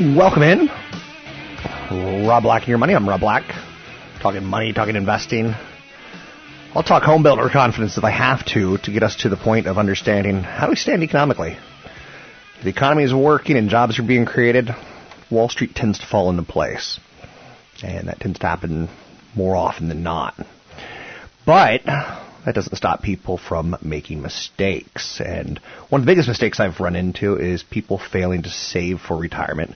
Welcome in. Rob Black and your money. I'm Rob Black. Talking money, talking investing. I'll talk home builder confidence if I have to to get us to the point of understanding how we stand economically. If the economy is working and jobs are being created, Wall Street tends to fall into place. And that tends to happen more often than not. But that doesn't stop people from making mistakes. And one of the biggest mistakes I've run into is people failing to save for retirement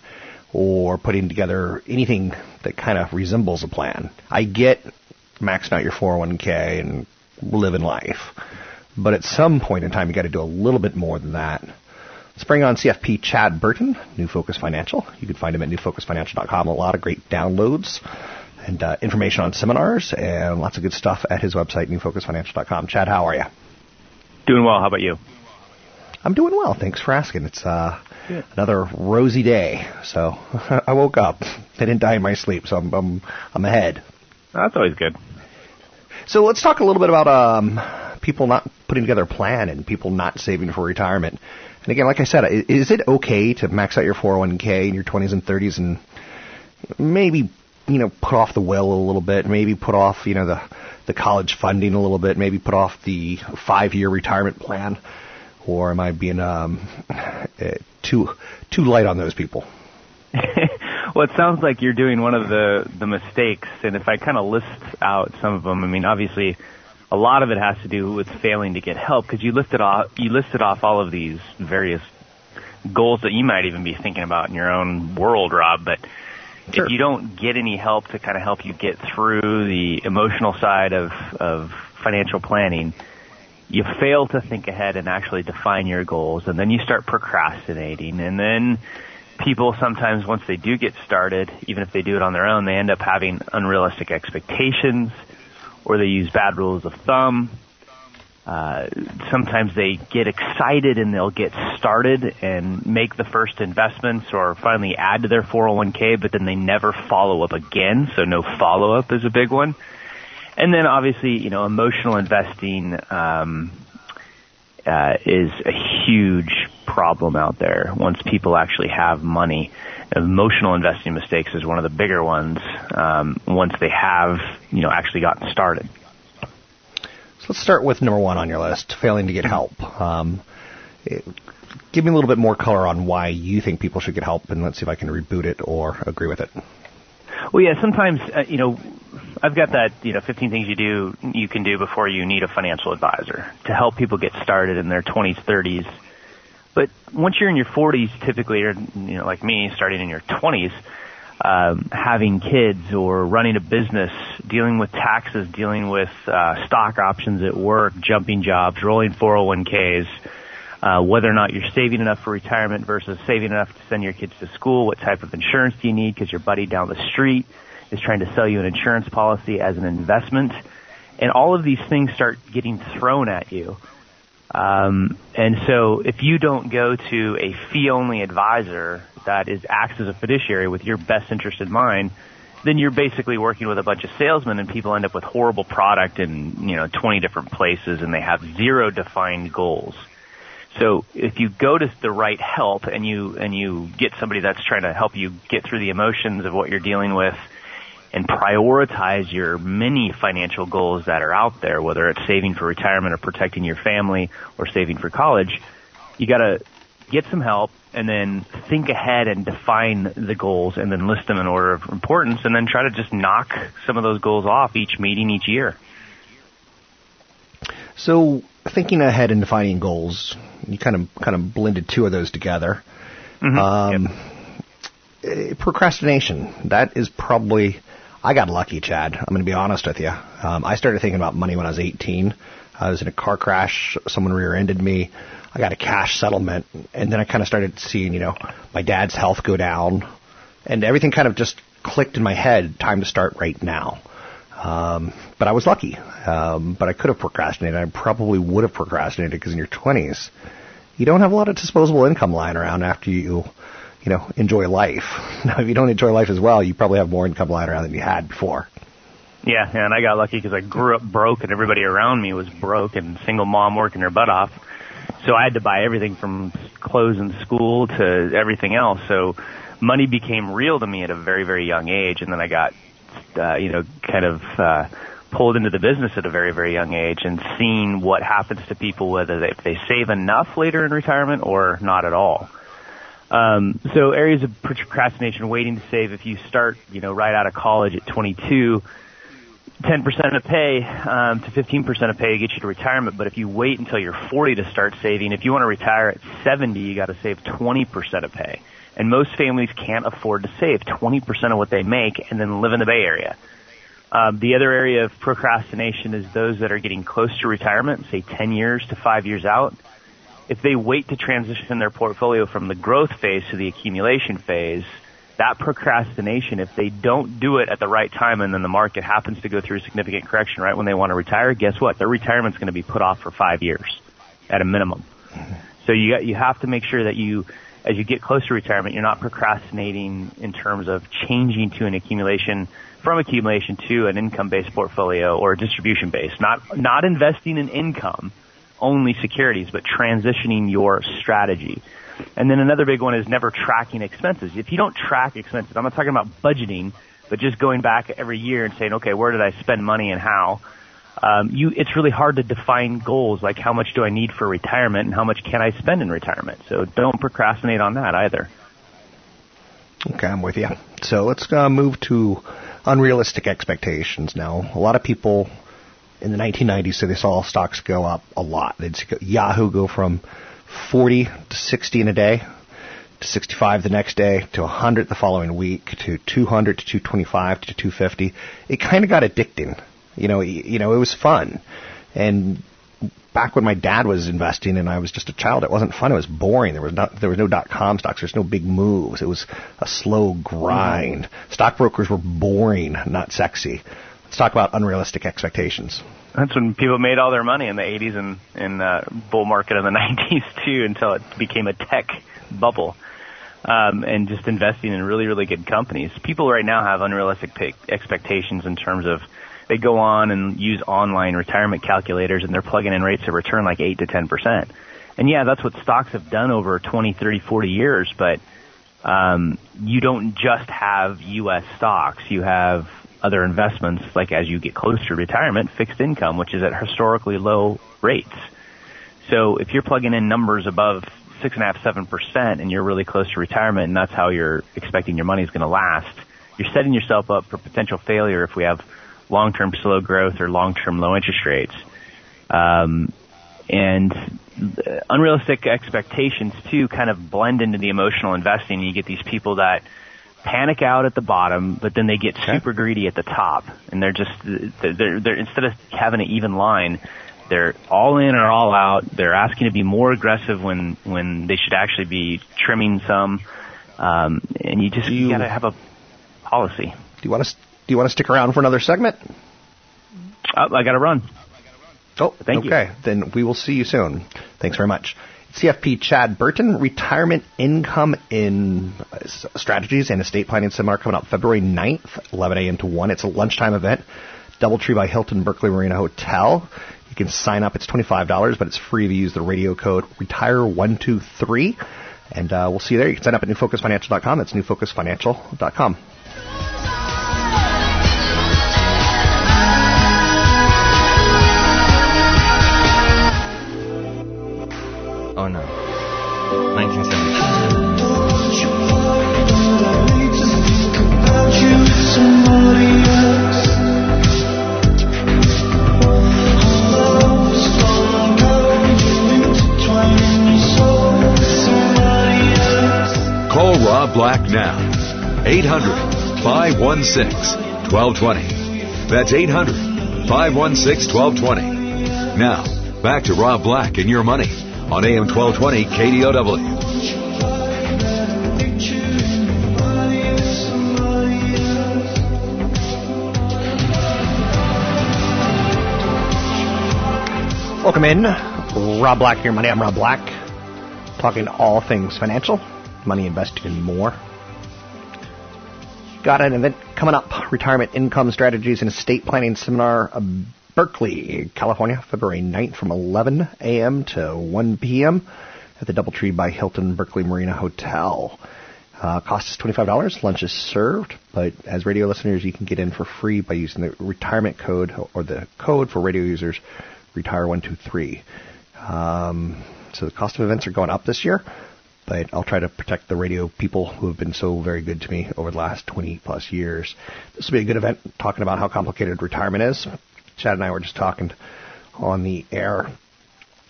or putting together anything that kind of resembles a plan. I get maxing out your 401k and living life. But at some point in time, you got to do a little bit more than that. Let's bring on CFP Chad Burton, New Focus Financial. You can find him at newfocusfinancial.com. A lot of great downloads and uh, information on seminars and lots of good stuff at his website, newfocusfinancial.com. Chad, how are you? Doing well. How about you? I'm doing well. Thanks for asking. It's uh, another rosy day. So I woke up. I didn't die in my sleep, so I'm I'm, I'm ahead. That's always good. So let's talk a little bit about um, people not putting together a plan and people not saving for retirement. And again, like I said, is it okay to max out your 401k in your 20s and 30s and maybe you know put off the will a little bit, maybe put off you know the the college funding a little bit, maybe put off the five year retirement plan, or am I being um, eh, too too light on those people? well, it sounds like you're doing one of the the mistakes, and if I kind of list out some of them, I mean, obviously, a lot of it has to do with failing to get help because you listed off you listed off all of these various goals that you might even be thinking about in your own world, Rob, but. Sure. If you don't get any help to kind of help you get through the emotional side of, of financial planning, you fail to think ahead and actually define your goals, and then you start procrastinating, and then people sometimes once they do get started, even if they do it on their own, they end up having unrealistic expectations, or they use bad rules of thumb. Uh, sometimes they get excited and they'll get started and make the first investments or finally add to their 401k, but then they never follow up again. So no follow up is a big one. And then obviously, you know, emotional investing, um, uh, is a huge problem out there once people actually have money. Emotional investing mistakes is one of the bigger ones um, once they have, you know, actually gotten started. So let's start with number one on your list, failing to get help. Um, it- give me a little bit more color on why you think people should get help, and let's see if I can reboot it or agree with it. Well, yeah, sometimes, uh, you know, I've got that, you know, 15 things you do, you can do before you need a financial advisor to help people get started in their 20s, 30s. But once you're in your 40s, typically, or, you know, like me, starting in your 20s, um, having kids or running a business, dealing with taxes, dealing with uh, stock options at work, jumping jobs, rolling 401ks, uh, whether or not you're saving enough for retirement versus saving enough to send your kids to school, what type of insurance do you need because your buddy down the street is trying to sell you an insurance policy as an investment. And all of these things start getting thrown at you. Um, and so if you don't go to a fee only advisor that is acts as a fiduciary with your best interest in mind, then you're basically working with a bunch of salesmen and people end up with horrible product in, you know, 20 different places and they have zero defined goals. So if you go to the right help and you, and you get somebody that's trying to help you get through the emotions of what you're dealing with and prioritize your many financial goals that are out there, whether it's saving for retirement or protecting your family or saving for college, you gotta get some help and then think ahead and define the goals and then list them in order of importance and then try to just knock some of those goals off each meeting each year. So thinking ahead and defining goals, you kind of kind of blended two of those together. Mm-hmm. Um, yep. Procrastination. That is probably. I got lucky, Chad. I'm going to be honest with you. Um, I started thinking about money when I was 18. I was in a car crash. Someone rear-ended me. I got a cash settlement, and then I kind of started seeing, you know, my dad's health go down, and everything kind of just clicked in my head. Time to start right now. Um, but I was lucky. Um, but I could have procrastinated. I probably would have procrastinated because in your 20s, you don't have a lot of disposable income lying around after you, you know, enjoy life. Now, if you don't enjoy life as well, you probably have more income lying around than you had before. Yeah, and I got lucky because I grew up broke and everybody around me was broke and single mom working their butt off. So I had to buy everything from clothes and school to everything else. So money became real to me at a very, very young age. And then I got, uh, you know, kind of, uh, pulled into the business at a very, very young age and seen what happens to people whether they, they save enough later in retirement or not at all. Um, so areas of procrastination, waiting to save. If you start, you know, right out of college at 22, 10% of pay um, to 15% of pay to get you to retirement. But if you wait until you're 40 to start saving, if you want to retire at 70, you got to save 20% of pay. And most families can't afford to save 20% of what they make and then live in the Bay Area. Um, the other area of procrastination is those that are getting close to retirement, say 10 years to 5 years out. If they wait to transition their portfolio from the growth phase to the accumulation phase, that procrastination, if they don't do it at the right time and then the market happens to go through a significant correction right when they want to retire, guess what? Their retirement's going to be put off for five years at a minimum. So you got, you have to make sure that you, as you get close to retirement, you're not procrastinating in terms of changing to an accumulation from accumulation to an income-based portfolio or a distribution-based. Not, not investing in income, only securities, but transitioning your strategy. And then another big one is never tracking expenses. If you don't track expenses, I'm not talking about budgeting, but just going back every year and saying, okay, where did I spend money and how? Um, you, it's really hard to define goals like how much do I need for retirement and how much can I spend in retirement. So don't procrastinate on that either. Okay, I'm with you. So let's uh, move to unrealistic expectations now. A lot of people in the 1990s said they saw stocks go up a lot. They'd see Yahoo go from 40 to 60 in a day, to 65 the next day, to 100 the following week, to 200 to 225 to 250. It kind of got addicting. You know, you know, it was fun. And back when my dad was investing and I was just a child, it wasn't fun. It was boring. There was not, there was no dot com stocks. There's no big moves. It was a slow grind. Stockbrokers were boring, not sexy. Let's talk about unrealistic expectations. That's when people made all their money in the 80s and in uh, bull market in the 90s too, until it became a tech bubble. Um, and just investing in really, really good companies. People right now have unrealistic pay- expectations in terms of they go on and use online retirement calculators and they're plugging in rates of return like 8 to 10%. And yeah, that's what stocks have done over 20, 30, 40 years, but um, you don't just have U.S. stocks. You have other investments, like as you get closer to retirement, fixed income, which is at historically low rates. So if you're plugging in numbers above six and a half, seven percent, and you're really close to retirement, and that's how you're expecting your money is going to last, you're setting yourself up for potential failure if we have long-term slow growth or long-term low interest rates. Um, and unrealistic expectations too kind of blend into the emotional investing. You get these people that panic out at the bottom, but then they get okay. super greedy at the top, and they're just they're, they're instead of having an even line, they're all in or all out. They're asking to be more aggressive when when they should actually be trimming some, um, and you just you, you got to have a policy. Do you want to do you want to stick around for another segment? Oh, I got to run. Oh, Thank you. okay. Then we will see you soon. Thanks very much. CFP Chad Burton, retirement income in uh, strategies and estate planning seminar coming up February 9th, 11 a.m. to 1. It's a lunchtime event. Doubletree by Hilton Berkeley Marina Hotel. You can sign up. It's $25, but it's free to use the radio code retire123. And uh, we'll see you there. You can sign up at newfocusfinancial.com. That's newfocusfinancial.com. Black now. 800 516 1220. That's 800 516 1220. Now, back to Rob Black and your money on AM 1220 KDOW. Welcome in. Rob Black here, Money. I'm Rob Black. Talking all things financial, money invested in more. Got an event coming up retirement income strategies and estate planning seminar, uh, Berkeley, California, February 9th from 11 a.m. to 1 p.m. at the Doubletree by Hilton Berkeley Marina Hotel. Uh, cost is $25. Lunch is served, but as radio listeners, you can get in for free by using the retirement code or the code for radio users, retire123. Um, so the cost of events are going up this year, but I'll try to protect the radio people who have been so very good to me over the last 20 plus years. This will be a good event talking about how complicated retirement is. Chad and I were just talking on the air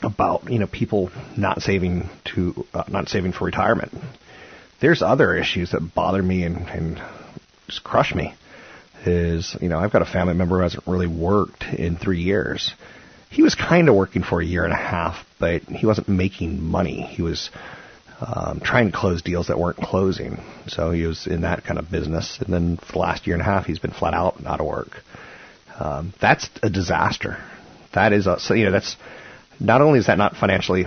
about you know people not saving to uh, not saving for retirement. There's other issues that bother me and, and just crush me. Is you know I've got a family member who hasn't really worked in three years. He was kind of working for a year and a half, but he wasn't making money. He was um, trying to close deals that weren't closing. So he was in that kind of business. And then for the last year and a half, he's been flat out out of work. Um, that's a disaster. That is a, so, you know, that's not only is that not financially,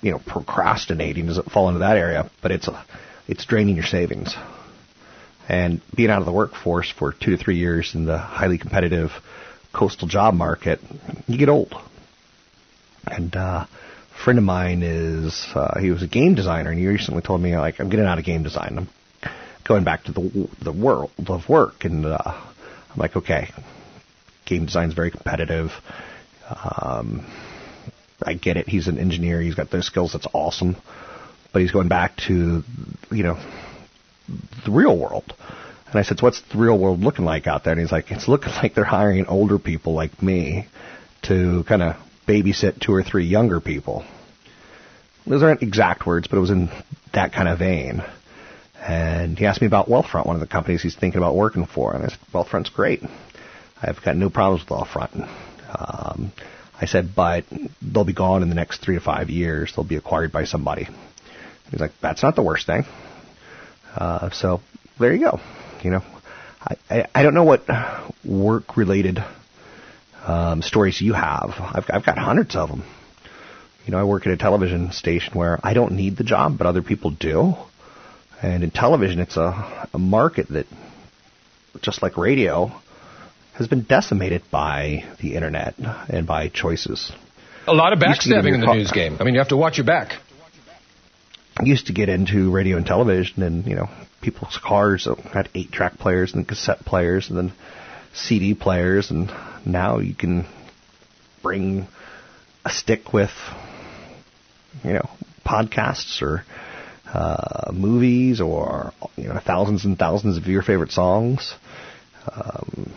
you know, procrastinating, does it fall into that area, but it's a, it's draining your savings. And being out of the workforce for two to three years in the highly competitive coastal job market, you get old. And uh, friend of mine is uh, he was a game designer, and he recently told me like I'm getting out of game design. I'm going back to the the world of work, and uh, I'm like, okay, game design is very competitive. Um, I get it. He's an engineer. He's got those skills. That's awesome. But he's going back to, you know, the real world. And I said, so what's the real world looking like out there? And he's like, it's looking like they're hiring older people like me to kind of babysit two or three younger people. Those aren't exact words, but it was in that kind of vein. And he asked me about Wealthfront, one of the companies he's thinking about working for. And I said, Wealthfront's great. I've got no problems with Wealthfront. Um, I said, but they'll be gone in the next three to five years. They'll be acquired by somebody. He's like, that's not the worst thing. Uh, so there you go. You know, I, I, I don't know what work related um, stories you have. I've, I've got hundreds of them. You know, I work at a television station where I don't need the job, but other people do. And in television, it's a, a market that, just like radio, has been decimated by the internet and by choices. A lot of Used to get backstabbing in the news game. I mean, you have to watch your back. I used to get into radio and television, and you know, people's cars had eight-track players and cassette players, and then CD players, and now you can bring a stick with, you know, podcasts or uh, movies or you know thousands and thousands of your favorite songs. Um,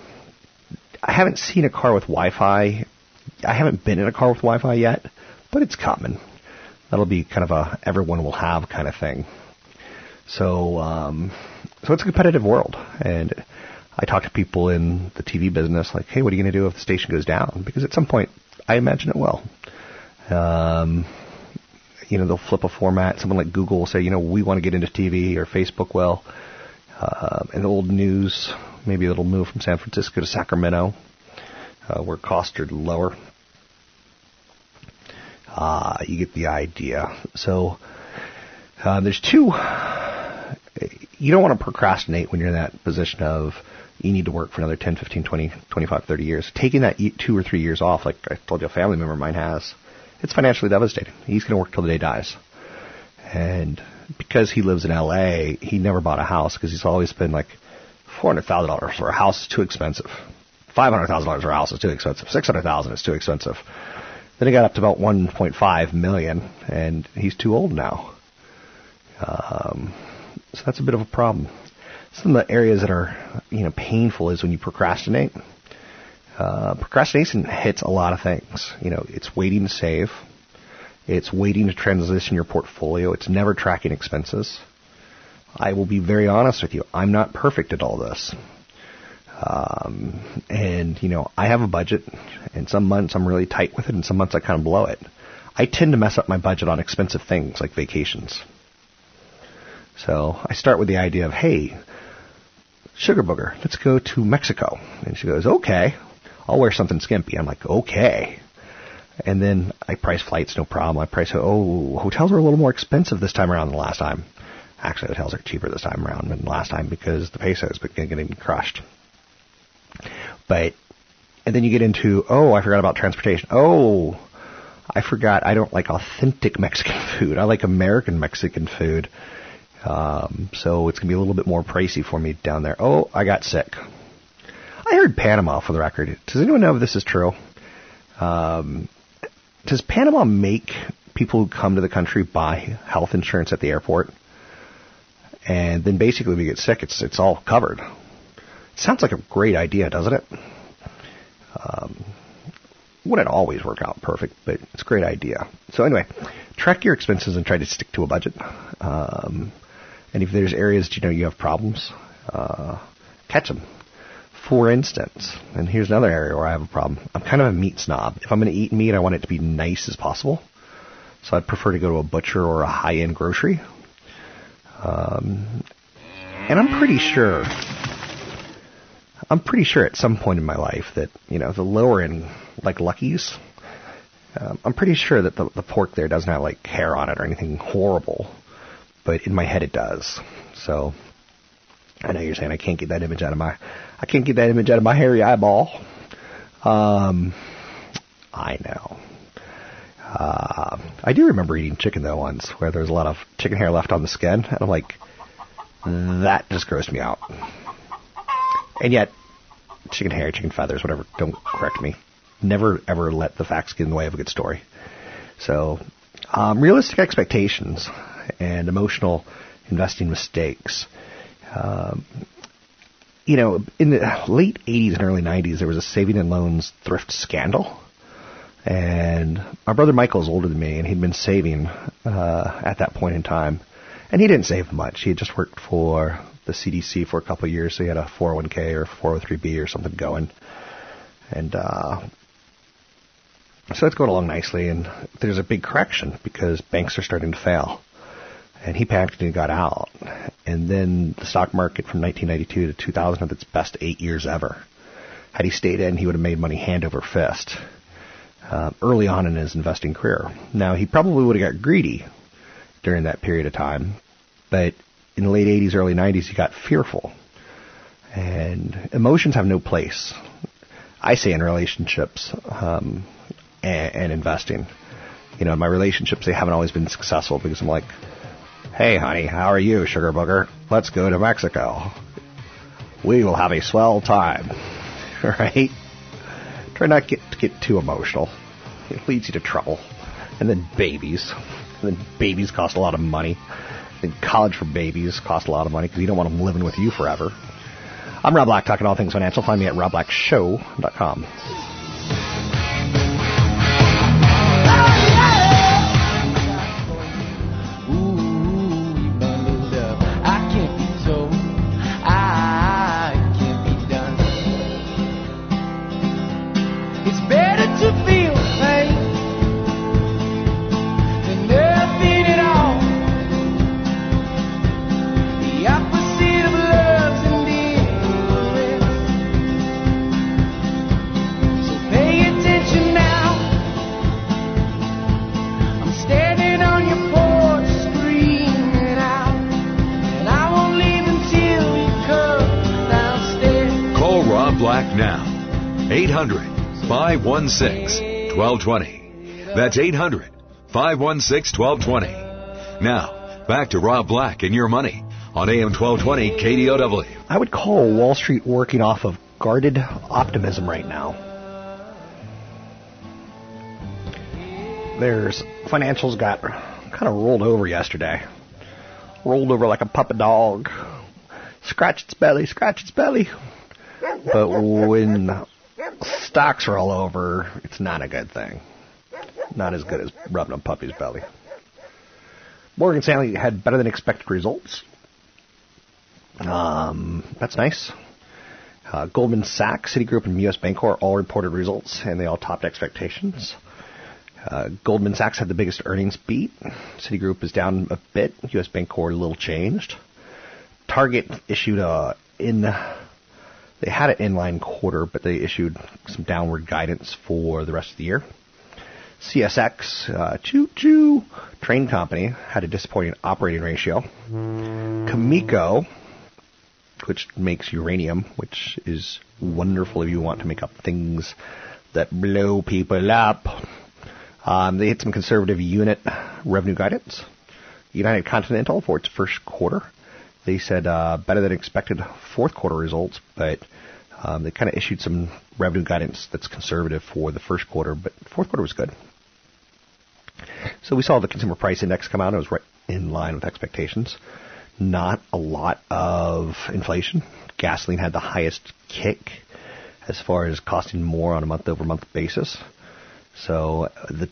I haven't seen a car with Wi-Fi. I haven't been in a car with Wi-Fi yet, but it's coming. That'll be kind of a everyone will have kind of thing. So, um, so it's a competitive world, and I talk to people in the TV business like, hey, what are you going to do if the station goes down? Because at some point, I imagine it will. Um, you know, they'll flip a format. Someone like Google will say, you know, we want to get into TV, or Facebook will. Uh, and old news, maybe it'll move from San Francisco to Sacramento, uh, where costs are lower. Uh, you get the idea. So uh, there's two. You don't want to procrastinate when you're in that position of you need to work for another 10, 15, 20, 25, 30 years. Taking that two or three years off, like I told you, a family member of mine has, it's financially devastating. He's going to work till the day dies. And because he lives in LA, he never bought a house because he's always been like $400,000 for a house is too expensive. $500,000 for a house is too expensive. 600000 is too expensive. Then he got up to about 1.5 million, and he's too old now. Um, so that's a bit of a problem. Some of the areas that are, you know, painful is when you procrastinate. Uh, procrastination hits a lot of things. You know, it's waiting to save. It's waiting to transition your portfolio. It's never tracking expenses. I will be very honest with you. I'm not perfect at all this. Um, and you know, I have a budget, and some months I'm really tight with it, and some months I kind of blow it. I tend to mess up my budget on expensive things like vacations. So I start with the idea of, hey, sugar booger, let's go to Mexico. And she goes, okay, I'll wear something skimpy. I'm like, okay. And then I price flights, no problem. I price, oh, hotels are a little more expensive this time around than last time. Actually, hotels are cheaper this time around than last time because the peso has been getting crushed. But, and then you get into, oh, I forgot about transportation. Oh, I forgot I don't like authentic Mexican food. I like American Mexican food. Um, so it's going to be a little bit more pricey for me down there. Oh, I got sick. I heard Panama for the record. Does anyone know if this is true? Um, does Panama make people who come to the country buy health insurance at the airport? And then basically, if you get sick, it's it's all covered. It sounds like a great idea, doesn't it? Um, wouldn't always work out perfect, but it's a great idea. So anyway, track your expenses and try to stick to a budget. Um, and if there's areas you know you have problems, uh, catch them. For instance, and here's another area where I have a problem. I'm kind of a meat snob. If I'm going to eat meat, I want it to be nice as possible. So I'd prefer to go to a butcher or a high-end grocery. Um, and I'm pretty sure, I'm pretty sure at some point in my life that you know the lower end, like Lucky's, um, I'm pretty sure that the, the pork there doesn't have like hair on it or anything horrible but in my head it does. So I know you're saying I can't get that image out of my I can't get that image out of my hairy eyeball. Um, I know. Uh, I do remember eating chicken though once, where there was a lot of chicken hair left on the skin, and I'm like, that just grossed me out. And yet, chicken hair, chicken feathers, whatever. Don't correct me. Never ever let the facts get in the way of a good story. So, um, realistic expectations and emotional investing mistakes. Um, you know, in the late 80s and early 90s, there was a saving and loans thrift scandal. And my brother Michael is older than me, and he'd been saving uh, at that point in time. And he didn't save much. He had just worked for the CDC for a couple of years, so he had a 401k or 403b or something going. And uh, so it's going along nicely, and there's a big correction because banks are starting to fail and he panicked and got out. And then the stock market from 1992 to 2000 had its best eight years ever. Had he stayed in, he would have made money hand over fist uh, early on in his investing career. Now, he probably would have got greedy during that period of time, but in the late 80s, early 90s, he got fearful. And emotions have no place, I say, in relationships um, and, and investing. You know, in my relationships, they haven't always been successful because I'm like, Hey, honey, how are you, sugar booger? Let's go to Mexico. We will have a swell time. Right? Try not get, to get too emotional. It leads you to trouble. And then babies. And then babies cost a lot of money. And college for babies costs a lot of money because you don't want them living with you forever. I'm Rob Black, talking all things financial. Find me at robblackshow.com. 516 1220. That's 800 516 1220. Now, back to Rob Black and your money on AM 1220 KDOW. I would call Wall Street working off of guarded optimism right now. There's financials got kind of rolled over yesterday. Rolled over like a puppy dog. Scratch its belly, scratch its belly. But when stocks are all over, it's not a good thing. Not as good as rubbing a puppy's belly. Morgan Stanley had better than expected results. Um, that's nice. Uh, Goldman Sachs, Citigroup, and U.S. Bancorp all reported results, and they all topped expectations. Uh, Goldman Sachs had the biggest earnings beat. Citigroup is down a bit. U.S. Bancorp a little changed. Target issued a in. They had an inline quarter, but they issued some downward guidance for the rest of the year. CSX, uh, choo choo, train company had a disappointing operating ratio. Cameco, which makes uranium, which is wonderful if you want to make up things that blow people up. Um, they hit some conservative unit revenue guidance. United Continental for its first quarter, they said uh, better than expected fourth quarter results, but um, they kind of issued some revenue guidance that's conservative for the first quarter, but fourth quarter was good. So we saw the consumer price index come out. It was right in line with expectations. Not a lot of inflation. Gasoline had the highest kick as far as costing more on a month over month basis. So the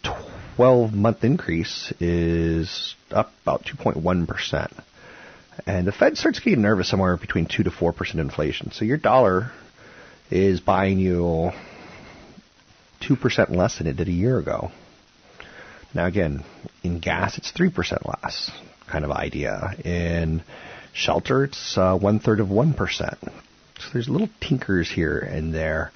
12 month increase is up about 2.1%. And the Fed starts getting nervous somewhere between 2 to 4% inflation. So your dollar is buying you 2% less than it did a year ago. Now again, in gas it's 3% less kind of idea. In shelter it's uh, one third of 1%. So there's little tinkers here and there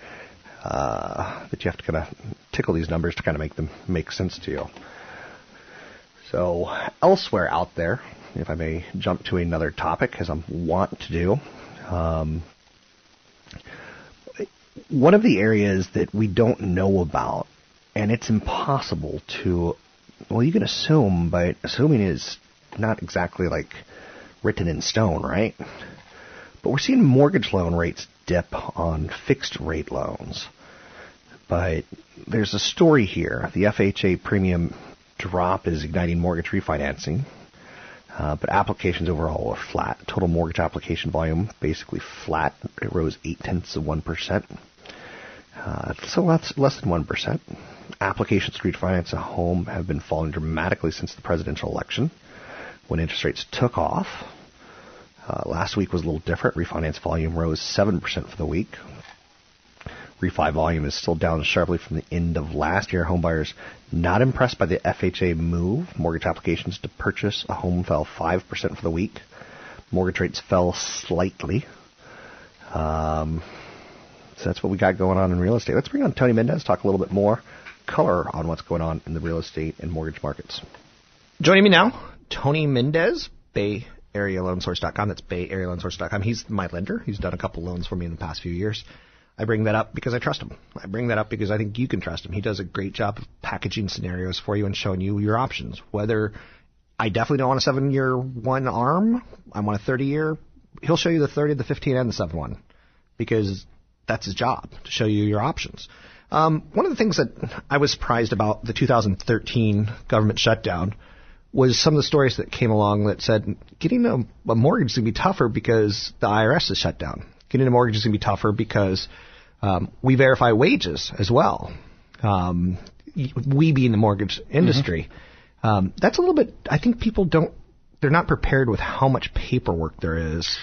uh, that you have to kind of tickle these numbers to kind of make them make sense to you. So elsewhere out there, if I may jump to another topic, as I want to do, um, one of the areas that we don't know about, and it's impossible to, well, you can assume, but assuming is not exactly like written in stone, right? But we're seeing mortgage loan rates dip on fixed rate loans. But there's a story here. The FHA premium drop is igniting mortgage refinancing. Uh, but applications overall are flat. Total mortgage application volume basically flat. It rose eight tenths of one percent. Uh, so that's less than one percent. Applications to refinance a home have been falling dramatically since the presidential election, when interest rates took off. Uh, last week was a little different. Refinance volume rose seven percent for the week. Refi volume is still down sharply from the end of last year. Homebuyers not impressed by the FHA move. Mortgage applications to purchase a home fell 5% for the week. Mortgage rates fell slightly. Um, so that's what we got going on in real estate. Let's bring on Tony Mendez, talk a little bit more color on what's going on in the real estate and mortgage markets. Joining me now, Tony Mendez, Bay AreaLoanSource.com. That's BayAreaLoanSource.com. He's my lender. He's done a couple loans for me in the past few years. I bring that up because I trust him. I bring that up because I think you can trust him. He does a great job of packaging scenarios for you and showing you your options. Whether I definitely don't want a seven year one arm, I want a 30 year, he'll show you the 30, the 15, and the 7 one because that's his job to show you your options. Um, one of the things that I was surprised about the 2013 government shutdown was some of the stories that came along that said getting a, a mortgage is going to be tougher because the IRS is shut down getting a mortgage is going to be tougher because um, we verify wages as well. Um, we being the mortgage industry, mm-hmm. um, that's a little bit. I think people don't. They're not prepared with how much paperwork there is.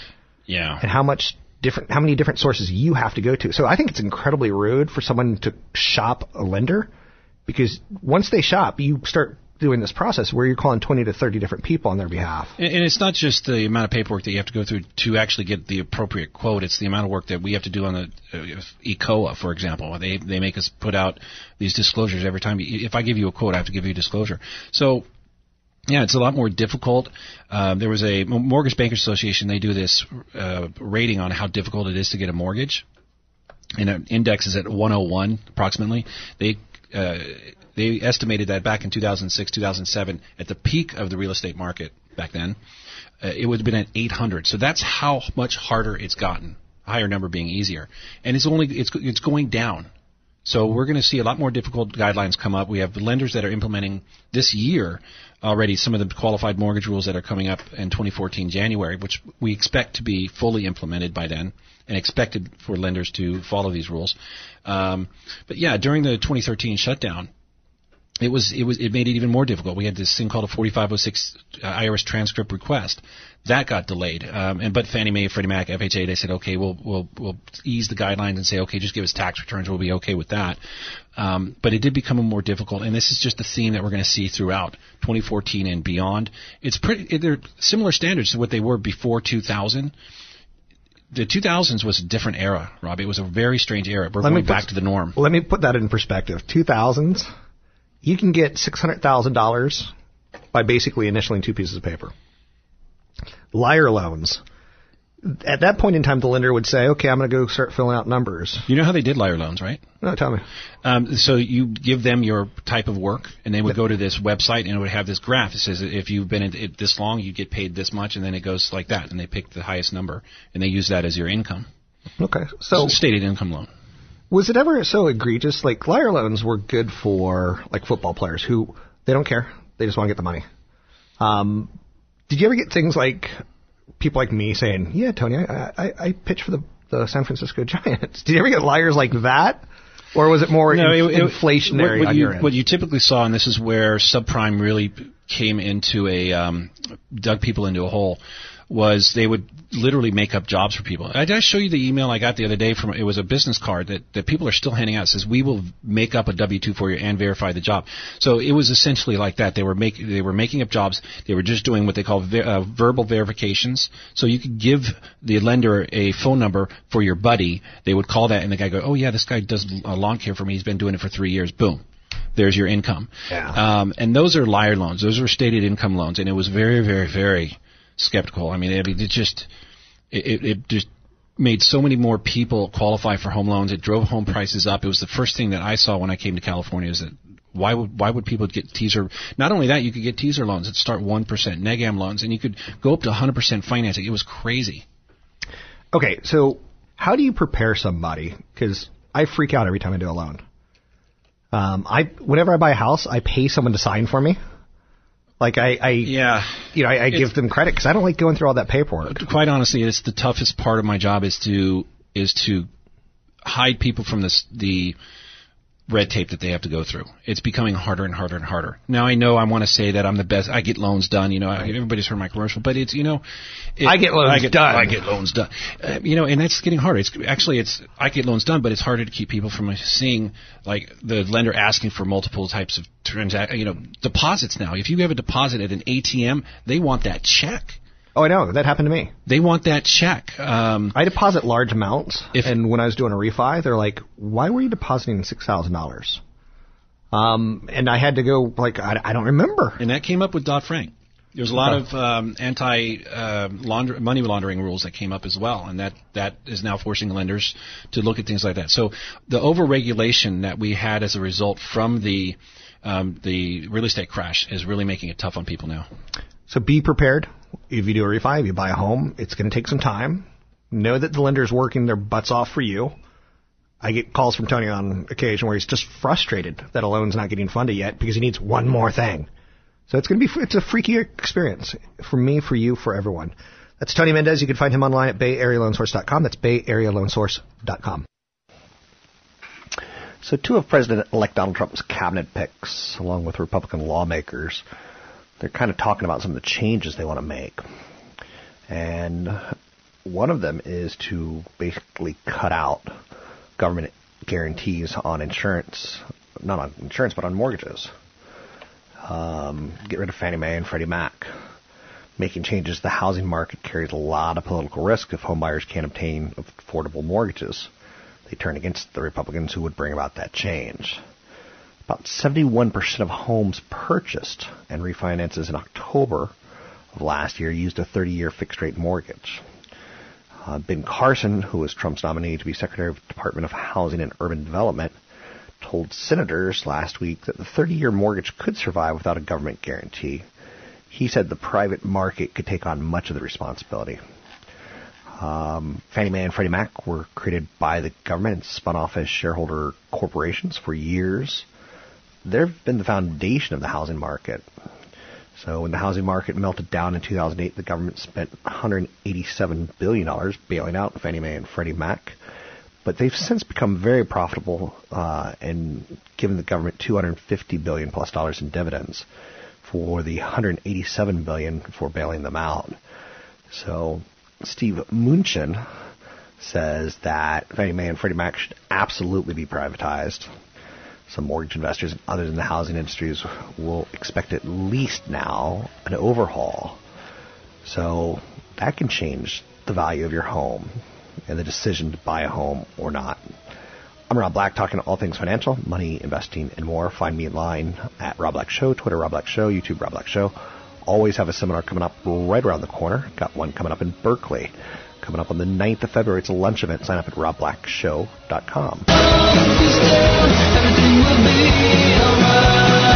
Yeah. And how much different, how many different sources you have to go to. So I think it's incredibly rude for someone to shop a lender because once they shop, you start doing this process where you're calling 20 to 30 different people on their behalf. And, and, it's not just the amount of paperwork that you have to go through to actually get the appropriate quote. It's the amount of work that we have to do on the uh, ECOA, for example. They they make us put out these disclosures every time. If I give you a quote, I have to give you a disclosure. So. Yeah, it's a lot more difficult. Uh, there was a Mortgage Bankers Association. They do this uh, rating on how difficult it is to get a mortgage and an index is at 101 approximately. They uh, they estimated that back in 2006, 2007, at the peak of the real estate market back then, uh, it would have been at 800. So that's how much harder it's gotten. Higher number being easier, and it's only it's it's going down. So we're going to see a lot more difficult guidelines come up. We have lenders that are implementing this year already some of the qualified mortgage rules that are coming up in 2014 January, which we expect to be fully implemented by then and expected for lenders to follow these rules. Um, but yeah, during the 2013 shutdown, it was it was it made it even more difficult. We had this thing called a 4506 uh, IRS transcript request that got delayed. Um, and but Fannie Mae, Freddie Mac, FHA, they said okay, we'll we'll we'll ease the guidelines and say okay, just give us tax returns, we'll be okay with that. Um, but it did become more difficult, and this is just a theme that we're going to see throughout 2014 and beyond. It's pretty they're similar standards to what they were before 2000 the 2000s was a different era, Rob. It was a very strange era. We're let going back to the norm. Let me put that in perspective. 2000s, you can get $600,000 by basically initialing two pieces of paper. Liar loans. At that point in time, the lender would say, "Okay, I'm going to go start filling out numbers." You know how they did liar loans, right? No, tell me. Um, so you give them your type of work, and they would go to this website, and it would have this graph. It says if you've been in it this long, you get paid this much, and then it goes like that, and they pick the highest number, and they use that as your income. Okay, so stated income loan. Was it ever so egregious? Like liar loans were good for like football players who they don't care, they just want to get the money. Um, did you ever get things like people like me saying, "Yeah, Tony, I I, I pitch for the the San Francisco Giants"? Did you ever get liars like that? Or was it more no, in, it, inflationary what, what you, what you typically saw, and this is where subprime really came into a um, dug people into a hole, was they would literally make up jobs for people. I, did I show you the email I got the other day from it was a business card that, that people are still handing out. It says we will make up a W two for you and verify the job. So it was essentially like that. They were making they were making up jobs. They were just doing what they call ver- uh, verbal verifications. So you could give the lender a phone number for your buddy. They would call that and the guy go, oh yeah, this guy does uh, lawn care for me. He's been doing it for three years. Boom there's your income. Yeah. Um, and those are liar loans. Those are stated income loans, and it was very, very, very skeptical. I mean, it, just it, it just made so many more people qualify for home loans. It drove home prices up. It was the first thing that I saw when I came to California. Is that why would why would people get teaser? Not only that, you could get teaser loans that start one percent, negam loans, and you could go up to 100 percent financing. It was crazy. Okay, so how do you prepare somebody? Because I freak out every time I do a loan. Um, I whenever I buy a house, I pay someone to sign for me. Like I, I yeah, you know, I, I give them credit because I don't like going through all that paperwork. Quite honestly, it's the toughest part of my job is to is to hide people from this the red tape that they have to go through. It's becoming harder and harder and harder. Now I know I want to say that I'm the best. I get loans done. You know, everybody's heard my commercial, but it's you know, it, I get loans I get, done. I get loans done. Uh, you know, and that's getting harder. It's actually it's I get loans done, but it's harder to keep people from seeing like the lender asking for multiple types of transact. You know, deposits now. If you have a deposit at an ATM, they want that check. Oh, I know. That happened to me. They want that check. Um, I deposit large amounts, if, and when I was doing a refi, they're like, "Why were you depositing six thousand dollars?" Um, and I had to go like, I, I don't remember. And that came up with Dodd Frank. There's a lot of um, anti uh, launder- money laundering rules that came up as well, and that that is now forcing lenders to look at things like that. So the overregulation that we had as a result from the um, the real estate crash is really making it tough on people now. So be prepared. If you do a refi, if you buy a home, it's going to take some time. Know that the lender is working their butts off for you. I get calls from Tony on occasion where he's just frustrated that a loan's not getting funded yet because he needs one more thing. So it's going to be it's a freaky experience for me, for you, for everyone. That's Tony Mendez. You can find him online at BayAreaLoanSource.com. That's BayAreaLoanSource.com. So two of President-elect Donald Trump's cabinet picks, along with Republican lawmakers, they're kind of talking about some of the changes they want to make. And one of them is to basically cut out government guarantees on insurance, not on insurance, but on mortgages. Um, get rid of Fannie Mae and Freddie Mac. Making changes to the housing market carries a lot of political risk if homebuyers can't obtain affordable mortgages. They turn against the Republicans who would bring about that change. About 71% of homes purchased and refinances in October of last year used a 30 year fixed rate mortgage. Uh, ben Carson, who was Trump's nominee to be Secretary of Department of Housing and Urban Development, told senators last week that the 30 year mortgage could survive without a government guarantee. He said the private market could take on much of the responsibility. Um, Fannie Mae and Freddie Mac were created by the government and spun off as shareholder corporations for years. They've been the foundation of the housing market. So when the housing market melted down in 2008, the government spent $187 billion bailing out Fannie Mae and Freddie Mac. But they've since become very profitable uh, and given the government 250 billion plus dollars in dividends for the 187 billion for bailing them out. So Steve Mnuchin says that Fannie Mae and Freddie Mac should absolutely be privatized. Some mortgage investors and others in the housing industries will expect at least now an overhaul. So that can change the value of your home and the decision to buy a home or not. I'm Rob Black, talking all things financial, money, investing, and more. Find me online at Rob Black Show, Twitter Rob Black Show, YouTube Rob Black Show. Always have a seminar coming up right around the corner. Got one coming up in Berkeley. Coming up on the 9th of February. It's a lunch event. Sign up at robblackshow.com.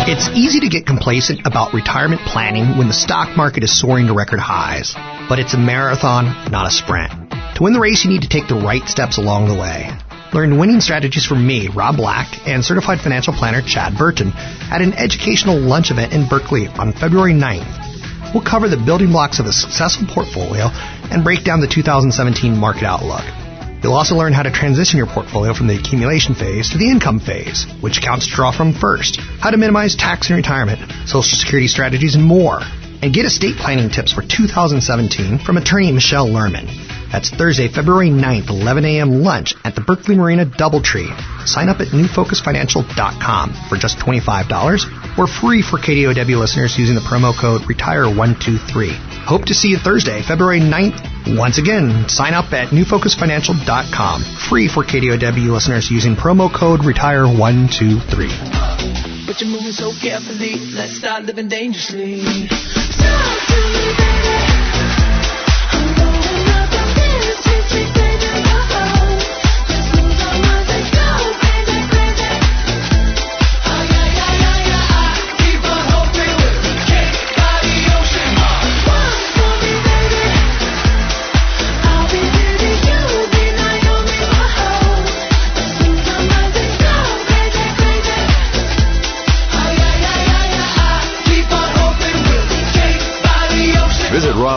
It's easy to get complacent about retirement planning when the stock market is soaring to record highs. But it's a marathon, not a sprint. To win the race, you need to take the right steps along the way. Learn winning strategies from me, Rob Black, and certified financial planner Chad Burton at an educational lunch event in Berkeley on February 9th. We'll cover the building blocks of a successful portfolio and break down the 2017 market outlook. You'll also learn how to transition your portfolio from the accumulation phase to the income phase, which accounts to draw from first, how to minimize tax in retirement, social security strategies, and more. And get estate planning tips for 2017 from attorney Michelle Lerman. That's Thursday, February 9th, 11 a.m. lunch at the Berkeley Marina Doubletree. Sign up at newfocusfinancial.com for just $25 or free for KDOW listeners using the promo code RETIRE123. Hope to see you Thursday, February 9th. Once again, sign up at newfocusfinancial.com. Free for KDOW listeners using promo code RETIRE123. But you're moving so carefully, let's start living dangerously. Visit Rob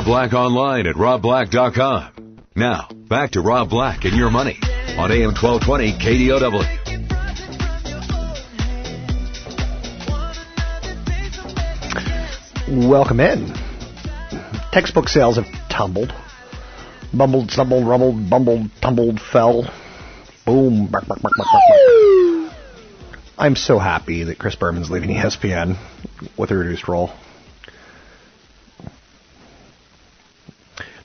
Black online at robblack.com. Now, back to Rob Black and your money on AM 1220 KDOW. Welcome in. Textbook sales have tumbled. Bumbled, stumbled, rumbled, bumbled, tumbled, fell. Boom. Bark, bark, bark, bark, bark, bark. I'm so happy that Chris Berman's leaving ESPN with a reduced role.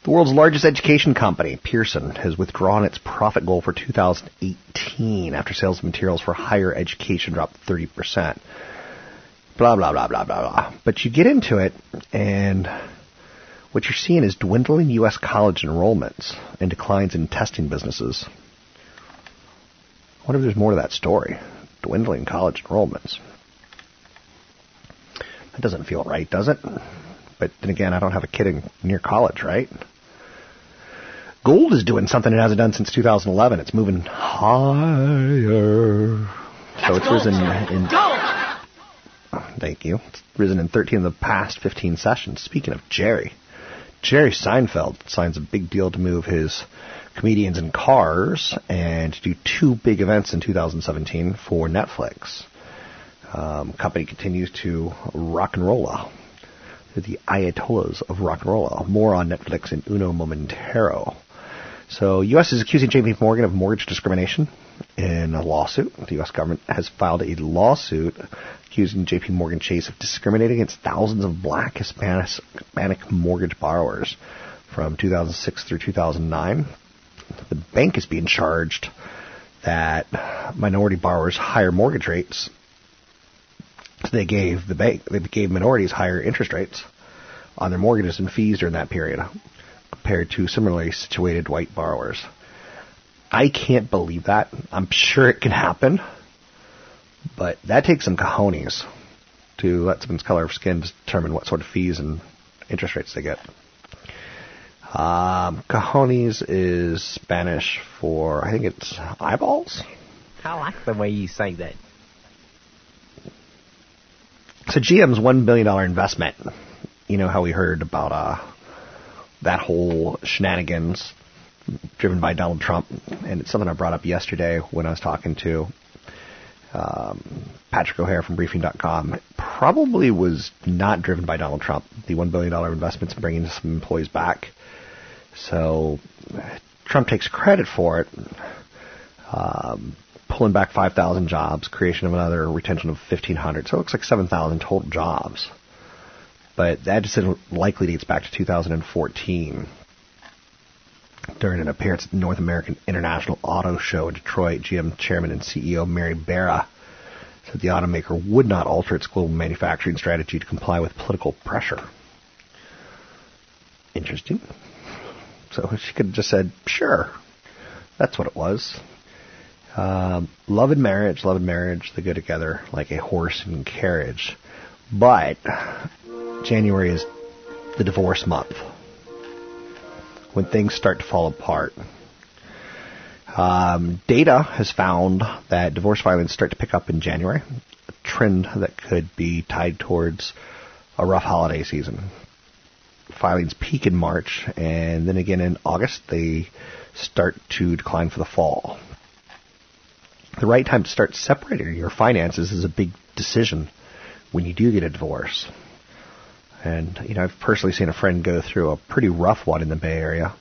The world's largest education company, Pearson, has withdrawn its profit goal for 2018 after sales of materials for higher education dropped 30%. Blah, blah, blah, blah, blah, blah. But you get into it, and what you're seeing is dwindling U.S. college enrollments and declines in testing businesses. I wonder if there's more to that story. Dwindling college enrollments. That doesn't feel right, does it? But then again, I don't have a kid in, near college, right? Gold is doing something it hasn't done since 2011. It's moving higher. So it's risen in. Thank you. It's risen in 13 of the past 15 sessions. Speaking of Jerry, Jerry Seinfeld signs a big deal to move his comedians in cars and do two big events in 2017 for Netflix. Um, company continues to rock and roll. The Ayatollahs of rock and roll. More on Netflix in uno momentero. So, U.S. is accusing J.P. Morgan of mortgage discrimination in a lawsuit. The U.S. government has filed a lawsuit accusing J.P. Morgan Chase of discriminating against thousands of black Hispanic, mortgage borrowers from 2006 through 2009. The bank is being charged that minority borrowers higher mortgage rates. They gave the bank, they gave minorities higher interest rates on their mortgages and fees during that period compared to similarly situated white borrowers. I can't believe that. I'm sure it can happen, but that takes some cojones to let someone's color of skin determine what sort of fees and interest rates they get. Um, cojones is Spanish for, I think it's eyeballs. I like the way you say that. So GM's one billion dollar investment. You know how we heard about uh, that whole shenanigans driven by Donald Trump, and it's something I brought up yesterday when I was talking to um, Patrick O'Hare from Briefing.com. Probably was not driven by Donald Trump. The one billion dollar investments bringing some employees back. So Trump takes credit for it. Um, pulling back 5,000 jobs, creation of another retention of 1,500. So it looks like 7,000 total jobs. But that decision likely dates back to 2014 during an appearance at the North American International Auto Show in Detroit. GM chairman and CEO Mary Barra said the automaker would not alter its global manufacturing strategy to comply with political pressure. Interesting. So she could have just said, sure. That's what it was. Um, love and marriage, love and marriage, they go together like a horse and carriage. But January is the divorce month when things start to fall apart. Um, data has found that divorce filings start to pick up in January, a trend that could be tied towards a rough holiday season. Filings peak in March, and then again in August, they start to decline for the fall the right time to start separating your finances is a big decision when you do get a divorce. And, you know, I've personally seen a friend go through a pretty rough one in the Bay Area.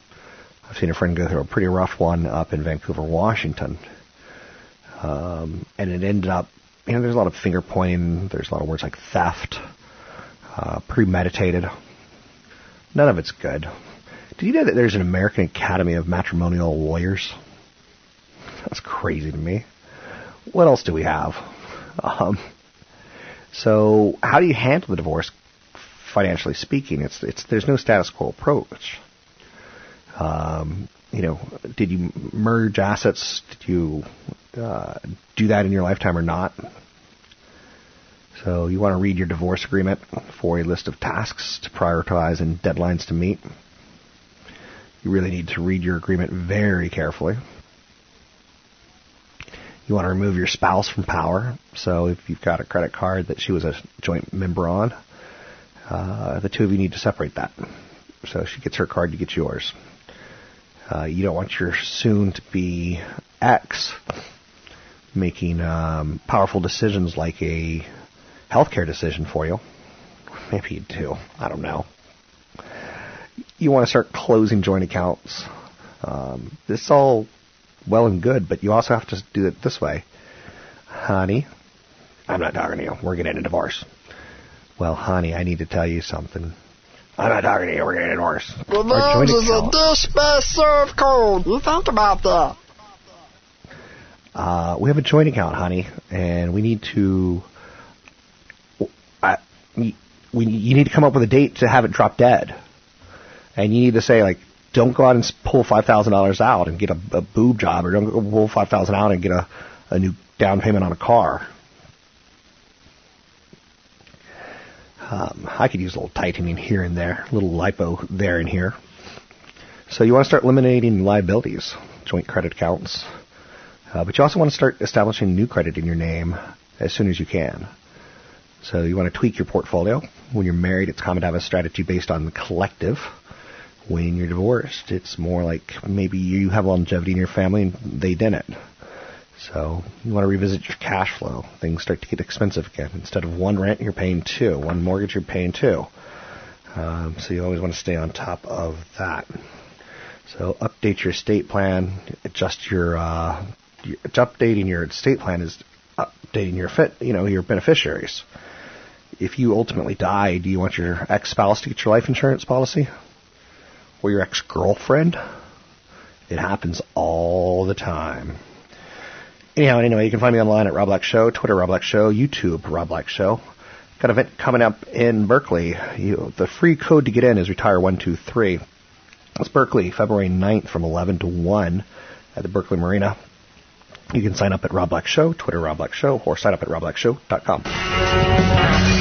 I've seen a friend go through a pretty rough one up in Vancouver, Washington. Um, and it ended up, you know, there's a lot of finger pointing, there's a lot of words like theft, uh, premeditated. None of it's good. Did you know that there's an American Academy of Matrimonial Lawyers? That's crazy to me what else do we have? Um, so, how do you handle the divorce, financially speaking? It's it's there's no status quo approach. Um, you know, did you merge assets? Did you uh, do that in your lifetime or not? So you want to read your divorce agreement for a list of tasks to prioritize and deadlines to meet. You really need to read your agreement very carefully you want to remove your spouse from power. So if you've got a credit card that she was a joint member on, uh, the two of you need to separate that. So she gets her card, you get yours. Uh, you don't want your soon-to-be ex making um, powerful decisions like a healthcare decision for you. Maybe you do. I don't know. You want to start closing joint accounts. Um, this is all well and good, but you also have to do it this way. Honey, I'm not talking to you. We're getting a divorce. Well, honey, I need to tell you something. I'm not talking to you. We're getting worse. divorce. Revenge is a dish best served cold. You think about that. Uh, we have a joint account, honey, and we need to. I, we, you need to come up with a date to have it drop dead. And you need to say, like, don't go out and pull five thousand dollars out and get a, a boob job, or don't go pull five thousand out and get a, a new down payment on a car. Um, I could use a little tightening here and there, a little lipo there and here. So you want to start eliminating liabilities, joint credit accounts, uh, but you also want to start establishing new credit in your name as soon as you can. So you want to tweak your portfolio. When you're married, it's common to have a strategy based on the collective when you're divorced. It's more like maybe you have longevity in your family and they didn't. So you want to revisit your cash flow. Things start to get expensive again. Instead of one rent, you're paying two. One mortgage, you're paying two. Um, so you always want to stay on top of that. So update your estate plan. Adjust your, uh, updating your estate plan is updating your fit, you know, your beneficiaries. If you ultimately die, do you want your ex spouse to get your life insurance policy? or your ex girlfriend. It happens all the time. Anyhow, anyway, you can find me online at Rob Black Show, Twitter Rob Black Show, YouTube Rob Black Show. Got an event coming up in Berkeley. You, the free code to get in is Retire One Two Three. That's Berkeley, February 9th from 11 to 1 at the Berkeley Marina. You can sign up at Rob Black Show, Twitter Rob Black Show, or sign up at robblackshow.com.